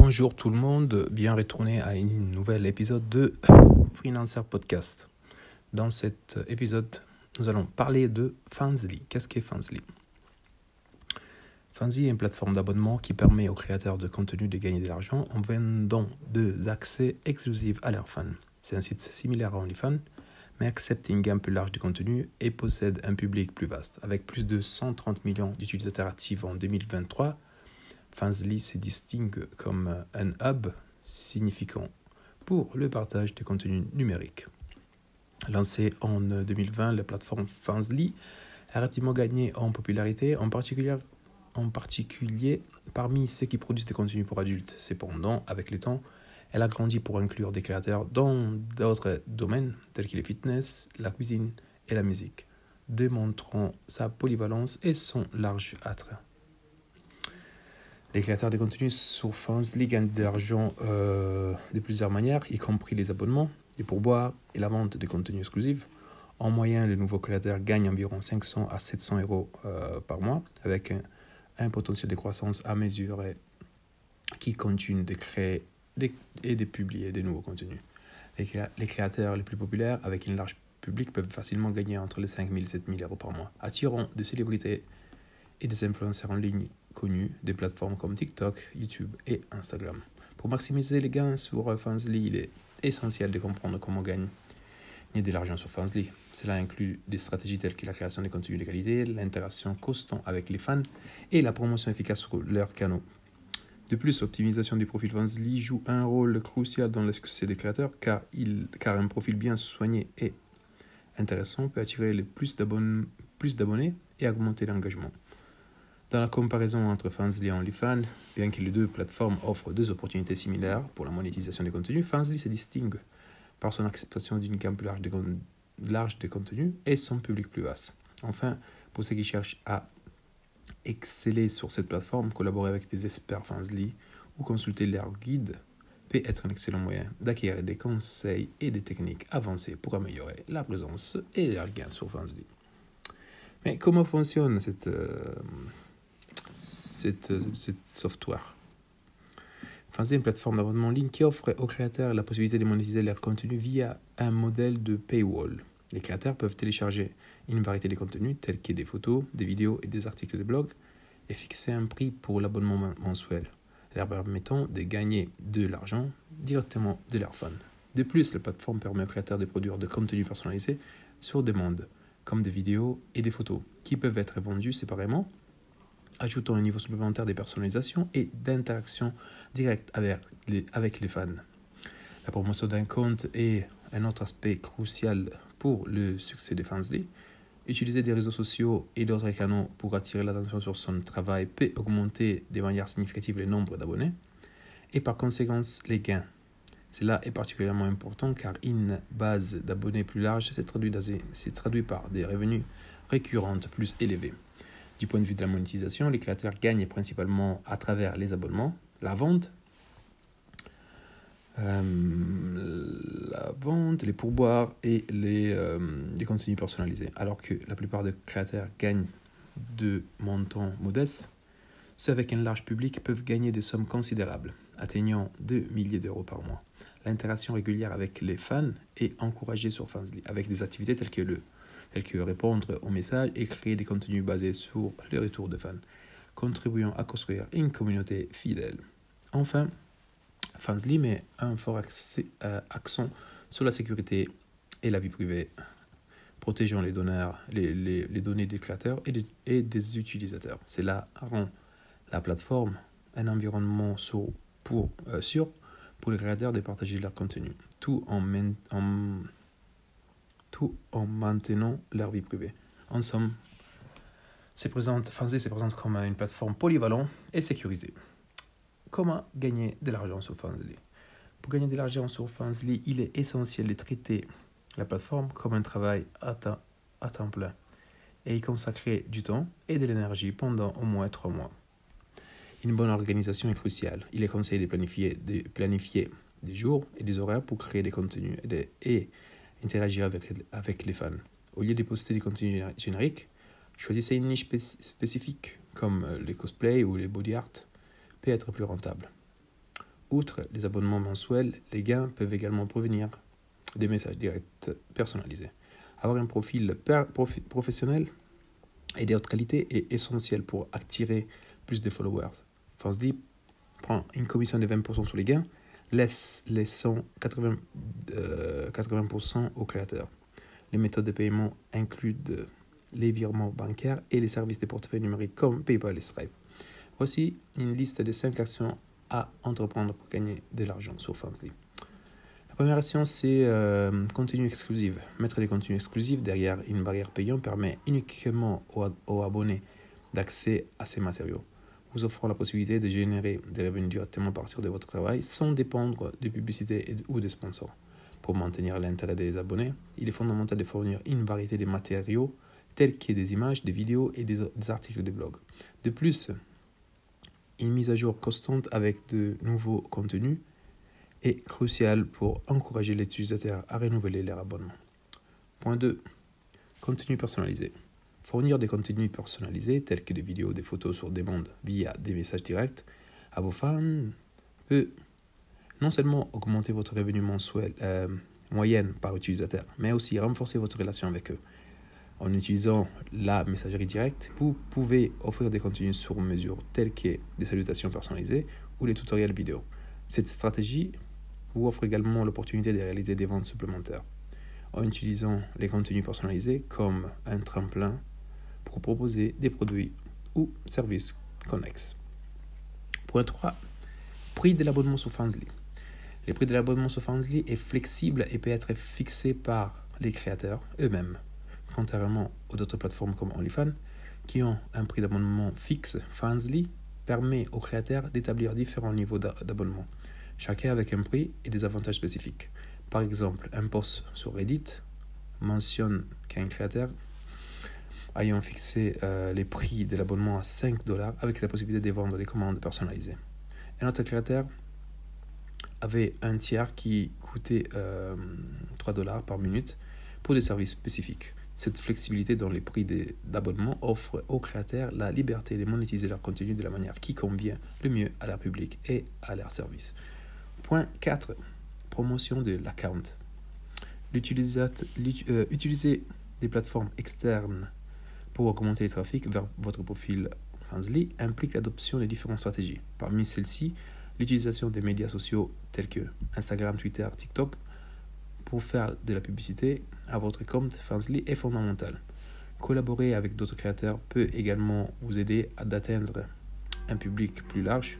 Bonjour tout le monde, bien retourné à un nouvel épisode de Freelancer Podcast. Dans cet épisode, nous allons parler de Fansly. Qu'est-ce qu'est Fansly Fansly est une plateforme d'abonnement qui permet aux créateurs de contenu de gagner de l'argent en vendant des accès exclusifs à leurs fans. C'est un site similaire à OnlyFans, mais accepte une gamme plus large de contenu et possède un public plus vaste. Avec plus de 130 millions d'utilisateurs actifs en 2023, Fansly se distingue comme un hub significant pour le partage de contenus numériques. Lancée en 2020, la plateforme Fansly a rapidement gagné en popularité, en particulier, en particulier parmi ceux qui produisent des contenus pour adultes. Cependant, avec le temps, elle a grandi pour inclure des créateurs dans d'autres domaines tels que le fitness, la cuisine et la musique, démontrant sa polyvalence et son large attrait. Les créateurs de contenu sur Fansly gagnent de l'argent euh, de plusieurs manières, y compris les abonnements, les pourboires et la vente de contenus exclusifs. En moyenne, les nouveaux créateurs gagnent environ 500 à 700 euros euh, par mois, avec un, un, potentiel de croissance à mesurer qui continue de créer et de publier de nouveaux contenus. Les, les créateurs les plus populaires, avec une large public, peuvent facilement gagner entre les 5 000 et 7 000 euros par mois, attirant des célébrités et des influenceurs en ligne connus des plateformes comme TikTok, YouTube et Instagram. Pour maximiser les gains sur Fansly, il est essentiel de comprendre comment gagner de l'argent sur Fansly. Cela inclut des stratégies telles que la création de contenus de qualité, l'interaction constante avec les fans et la promotion efficace sur leurs canaux. De plus, l'optimisation du profil Fansly joue un rôle crucial dans le succès des créateurs car, un profil bien soigné et intéressant peut attirer plus d'abonnés et augmenter l'engagement. Dans la comparaison entre Fansly et OnlyFans, bien que les deux plateformes offrent deux opportunités similaires pour la monétisation des contenus, Fansly se distingue par son acceptation d'une gamme plus large de, large de contenus et son public plus vaste. Enfin, pour ceux qui cherchent à exceller sur cette plateforme, collaborer avec des experts Fansly ou consulter leur guide peut être un excellent moyen d'acquérir des conseils et des techniques avancées pour améliorer la présence et les gains sur Fansly. Mais comment fonctionne cette, euh, cette, cette software. Enfin, c'est une plateforme d'abonnement en ligne qui offre aux créateurs la possibilité de monétiser leur contenu via un modèle de paywall. Les créateurs peuvent télécharger une variété de contenus tels que des photos, des vidéos et des articles de blog et fixer un prix pour l'abonnement mensuel, leur permettant de gagner de l'argent directement de leurs fans. De plus, la plateforme permet aux créateurs de produire de contenus personnalisés sur demande, comme des vidéos et des photos, qui peuvent être vendus séparément ajoutant un niveau supplémentaire de personnalisation et d'interaction directe avec les, fans. La promotion d'un compte est un autre aspect crucial pour le succès de Fansly. Utiliser des réseaux sociaux et d'autres canaux pour attirer l'attention sur son travail peut augmenter de manière significative le nombre d'abonnés et par conséquent les gains. Cela est particulièrement important car une base d'abonnés plus large s'est traduit, traduit par des revenus récurrents plus élevés. Du point de vue de la monétisation, les créateurs gagnent principalement à travers les abonnements, la vente, euh, la vente, les pourboires et les, euh, les, contenus personnalisés. Alors que la plupart des créateurs gagnent de montants modestes, ceux avec un large public peuvent gagner des sommes considérables, atteignant 2 milliers d'euros par mois. L'interaction régulière avec les fans est encouragée sur Fansly, avec des activités telles que le tels que répondre aux messages et créer des contenus basés sur le retour de fans, contribuant à construire une communauté fidèle. Enfin, Fansly met un fort euh, accent sur la sécurité et la vie privée, protégeant les, les, les, les données des créateurs et des, utilisateurs. Cela rend la plateforme un environnement sûr pour, euh, sûr pour les créateurs de partager leur contenu, tout en, en tout en maintenant leur vie privée. En somme, présente, Fansly se présente comme une plateforme polyvalente et sécurisée. Comment gagner de l'argent sur Fansly Pour gagner de l'argent sur Fansly, il est essentiel de traiter la plateforme comme un travail à temps, plein et y consacrer du temps et de l'énergie pendant au moins trois mois. Une bonne organisation est cruciale. Il est conseillé de planifier, de planifier des jours et des horaires pour créer des contenus et, de, et interagir avec, avec les fans. Au lieu de poster des contenus génériques, choisissez une niche spécifique comme euh, les cosplays ou les body art peut être plus rentable. Outre les abonnements mensuels, les gains peuvent également provenir des messages directs personnalisés. Avoir un profil professionnel et des hautes qualités est essentiel pour attirer plus de followers. Fansly prend une commission de 20% sur les gains, laisse laissant 80%, 80 aux créateurs. Les méthodes de paiement incluent les virements bancaires et les services de portefeuille numérique comme PayPal et Stripe. Voici une liste de 5 actions à entreprendre pour gagner de l'argent sur Fansly. La première action, c'est euh, contenu exclusif. Mettre des contenus exclusifs derrière une barrière payante permet uniquement aux, abonnés d'accès à ces matériaux, vous offrant la possibilité de générer des revenus directement à partir de votre travail sans dépendre de publicité ou de sponsors. Pour maintenir l'intérêt des abonnés, il est fondamental de fournir une variété de matériaux tels que des images, des vidéos et des, articles de blog. De plus, une mise à jour constante avec de nouveaux contenus est cruciale pour encourager les utilisateurs à renouveler leur abonnement. Point 2. Contenu personnalisé. Fournir des contenus personnalisés tels que des vidéos, des photos sur demande via des messages directs à vos fans peut non seulement augmenter votre revenu mensuel euh, moyenne par utilisateur, mais aussi renforcer votre relation avec eux. En utilisant la messagerie directe, vous pouvez offrir des contenus sur mesure tels que des salutations personnalisées ou des tutoriels vidéo. Cette stratégie vous offre également l'opportunité de réaliser des ventes supplémentaires en utilisant les contenus personnalisés comme un tremplin pour proposer des produits ou services connexes. Point 3. Prix de l'abonnement sur Fansly. Le prix de l'abonnement sur Fansly est flexible et peut être fixé par les créateurs eux-mêmes contrairement aux autres plateformes comme OnlyFans, qui ont un prix d'abonnement fixe, Fansly permet aux créateurs d'établir différents niveaux d'abonnement, chacun avec un prix et des avantages spécifiques. Par exemple, un post sur Reddit mentionne qu'un créateur ayant fixé euh, les prix de l'abonnement à 5 dollars avec la possibilité de vendre des commandes personnalisées. Un autre créateur avait un tiers qui coûtait 3 euh, dollars par minute pour des services spécifiques. Cette flexibilité dans les prix d'abonnement offre aux créateurs la liberté de monétiser leur contenu de la manière qui convient le mieux à leur public et à leur service. Point 4. Promotion de l'account. Euh, utiliser des plateformes externes pour augmenter le trafic vers votre profil Fansly implique l'adoption de différentes stratégies. Parmi celles-ci, l'utilisation des médias sociaux tels que Instagram, Twitter, TikTok pour faire de la publicité à votre compte Fansly est fondamental. Collaborer avec d'autres créateurs peut également vous aider à atteindre un public plus large.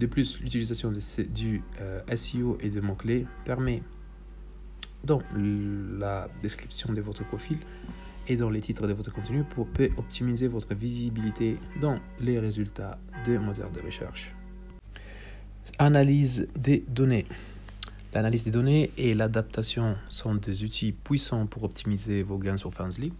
De plus, l'utilisation du euh, SEO et de mots-clés permet dans la description de votre profil et dans les titres de votre contenu pour optimiser votre visibilité dans les résultats des moteurs de recherche. Analyse des données. L'analyse des données et l'adaptation sont des outils puissants pour optimiser vos gains sur Fansly.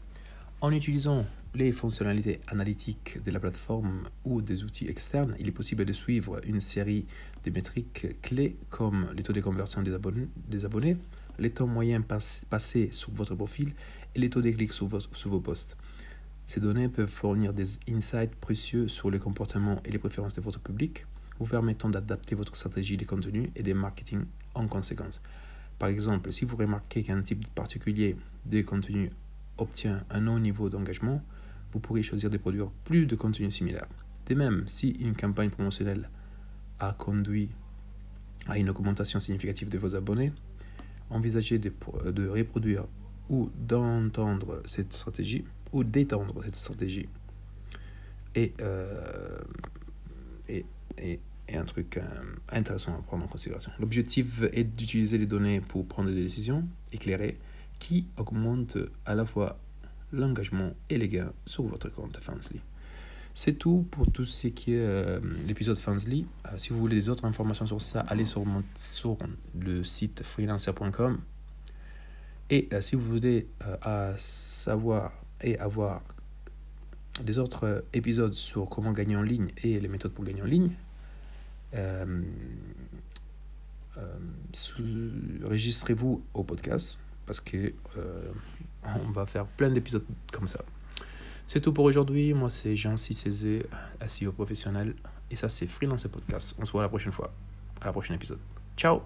En utilisant les fonctionnalités analytiques de la plateforme ou des outils externes, il est possible de suivre une série de métriques clés comme les taux de conversion des abonnés les temps moyens passés sur votre profil et les taux de clics sur, sur vos posts. Ces données peuvent fournir des insights précieux sur le comportement et les préférences de votre public, vous permettant d'adapter votre stratégie de contenu et de marketing en conséquence. Par exemple, si vous remarquez qu'un type particulier de contenu obtient un haut niveau d'engagement, vous pourrez choisir de produire plus de contenu similaire. De même, si une campagne promotionnelle a conduit à une augmentation significative de vos abonnés, envisagez de, de reproduire ou d'entendre cette stratégie ou d'étendre cette stratégie. Et, euh, et, et et un truc euh, intéressant à prendre en considération. L'objectif est d'utiliser les données pour prendre des décisions éclairées qui augmentent à la fois l'engagement et les gains sur votre compte Fansly. C'est tout pour tout ce qui est euh, l'épisode Fansly. Euh, si vous voulez des autres informations sur ça, allez sur, le site freelancer.com. Et si vous voulez savoir et avoir des autres épisodes sur comment gagner en ligne et les méthodes pour gagner en ligne, euh, euh, registrez-vous au podcast parce que euh, on va faire plein d'épisodes comme ça. C'est tout pour aujourd'hui. Moi, c'est Jean Cézé, SEO professionnel. Et ça, c'est Freelance Podcast. On se voit la prochaine fois. À la prochaine épisode. Ciao